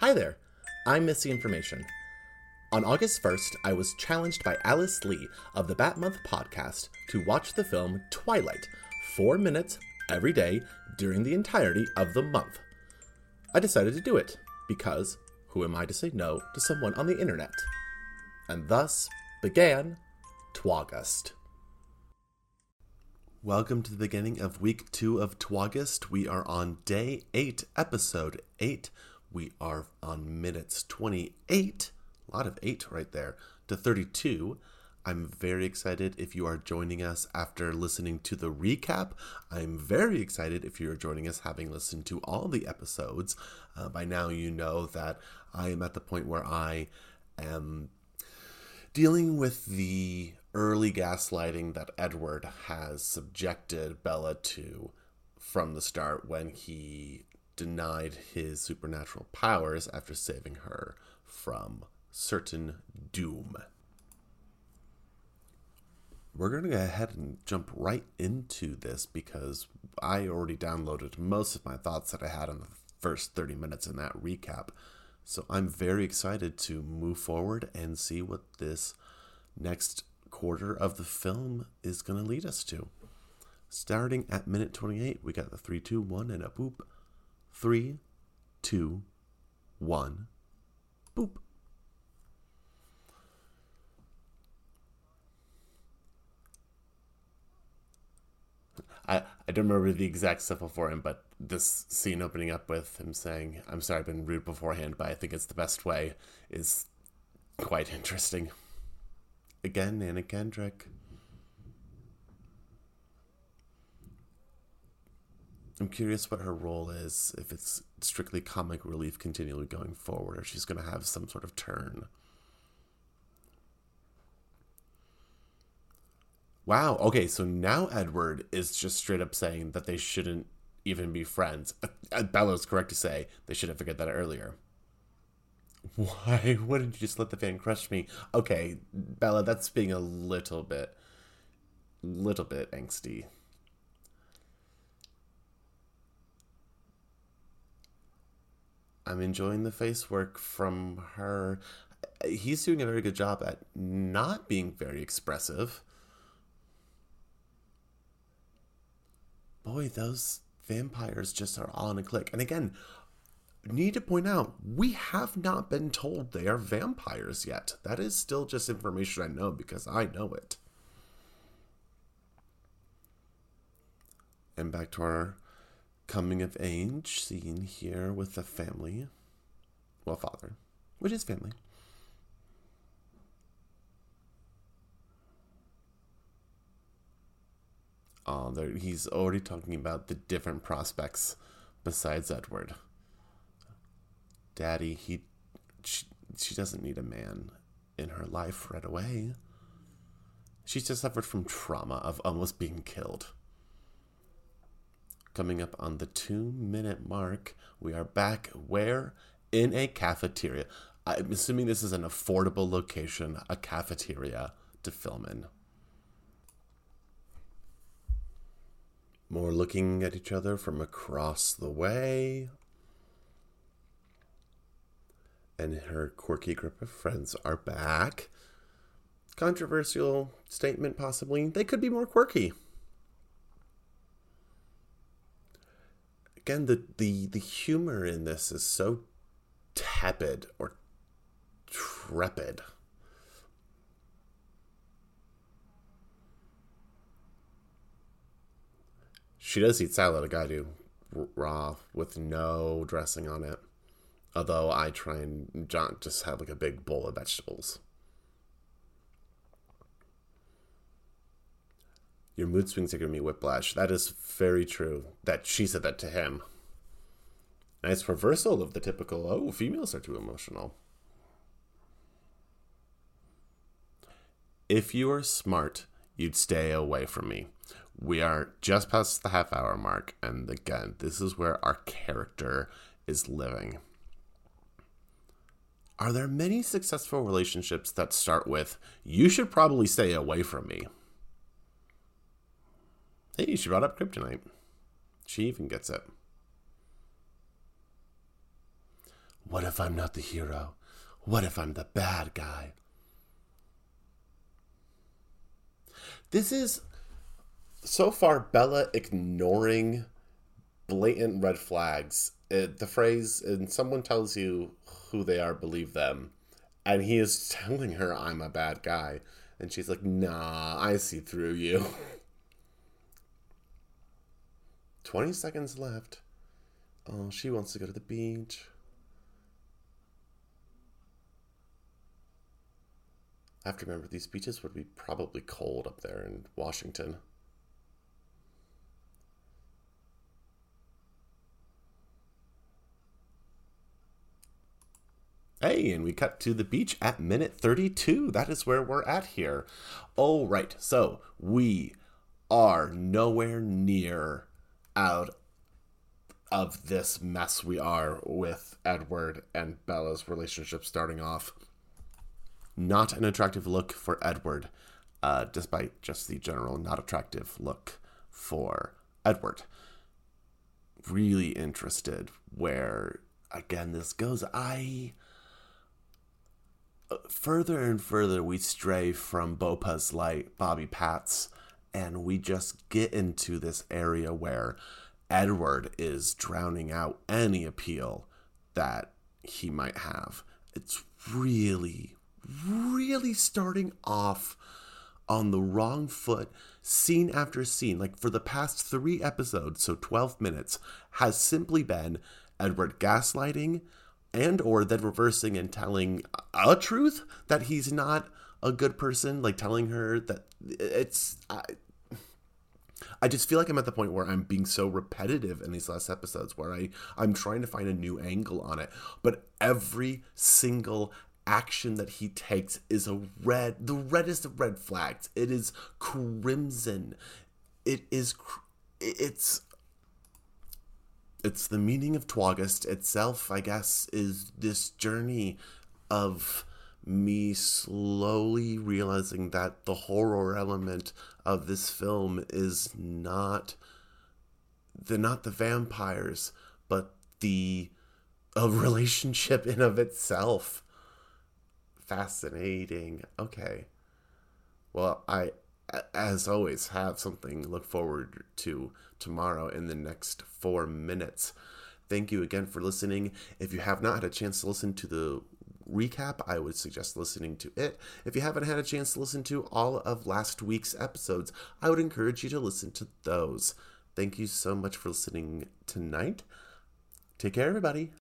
Hi there, I'm Missy Information. On August 1st, I was challenged by Alice Lee of the Bat Month podcast to watch the film Twilight, four minutes every day during the entirety of the month. I decided to do it because who am I to say no to someone on the internet? And thus began Twagust. Welcome to the beginning of week two of Twagust. We are on day eight, episode eight. We are on minutes 28, a lot of eight right there, to 32. I'm very excited if you are joining us after listening to the recap. I'm very excited if you're joining us having listened to all the episodes. Uh, by now, you know that I am at the point where I am dealing with the early gaslighting that Edward has subjected Bella to from the start when he denied his supernatural powers after saving her from certain doom. We're going to go ahead and jump right into this because I already downloaded most of my thoughts that I had in the first 30 minutes in that recap. So I'm very excited to move forward and see what this next quarter of the film is going to lead us to. Starting at minute 28, we got the 3 2 1 and a boop. 3 2 1 boop. I, I don't remember the exact stuff for him, but this scene opening up with him saying, I'm sorry I've been rude beforehand, but I think it's the best way, is quite interesting. Again, Anna Kendrick. I'm curious what her role is, if it's strictly comic relief continually going forward, or she's going to have some sort of turn. Wow. Okay, so now Edward is just straight up saying that they shouldn't even be friends. Uh, Bella's correct to say they should have figured that earlier. Why wouldn't you just let the fan crush me? Okay, Bella, that's being a little bit, little bit angsty. I'm enjoying the face work from her. He's doing a very good job at not being very expressive. boy, those vampires just are all in a clique. And again, need to point out, we have not been told they are vampires yet. That is still just information I know because I know it. And back to our coming of age scene here with the family. Well, father, which is family. Oh, there, he's already talking about the different prospects besides Edward. Daddy, he, she, she doesn't need a man in her life right away. She's just suffered from trauma of almost being killed. Coming up on the two minute mark, we are back where? In a cafeteria. I'm assuming this is an affordable location, a cafeteria to film in. More looking at each other from across the way. And her quirky group of friends are back. Controversial statement, possibly. They could be more quirky. Again, the, the, the humor in this is so tepid or trepid. She does eat salad, I do, raw with no dressing on it. Although I try and just have like a big bowl of vegetables. Your mood swings are giving me whiplash. That is very true. That she said that to him. Nice reversal of the typical, oh, females are too emotional. If you are smart, you'd stay away from me. We are just past the half hour mark, and again, this is where our character is living. Are there many successful relationships that start with, you should probably stay away from me? Hey, she brought up kryptonite. She even gets it. What if I'm not the hero? What if I'm the bad guy? This is so far Bella ignoring blatant red flags. It, the phrase, and someone tells you who they are, believe them. And he is telling her, I'm a bad guy. And she's like, nah, I see through you. 20 seconds left. Oh, she wants to go to the beach. I have to remember these beaches would be probably cold up there in Washington. Hey, and we cut to the beach at minute 32. That is where we're at here. Oh, right. So we are nowhere near out of this mess we are with Edward and Bella's relationship starting off. Not an attractive look for Edward, uh, despite just the general not attractive look for Edward. Really interested where, again, this goes. I further and further we stray from Bopa's light, Bobby Pat's, and we just get into this area where Edward is drowning out any appeal that he might have. It's really, really starting off on the wrong foot, scene after scene. Like for the past three episodes, so 12 minutes, has simply been Edward gaslighting and or then reversing and telling a truth that he's not a good person like telling her that it's I, I just feel like I'm at the point where I'm being so repetitive in these last episodes where I I'm trying to find a new angle on it. But every single action that he takes is a red the reddest of red flags. It is crimson. It is it's it's the meaning of Twagust itself, I guess, is this journey of me slowly realizing that the horror element of this film is not the not the vampires, but the a relationship in of itself. Fascinating. Okay. Well, I as always, have something to look forward to tomorrow in the next four minutes. Thank you again for listening. If you have not had a chance to listen to the recap, I would suggest listening to it. If you haven't had a chance to listen to all of last week's episodes, I would encourage you to listen to those. Thank you so much for listening tonight. Take care, everybody.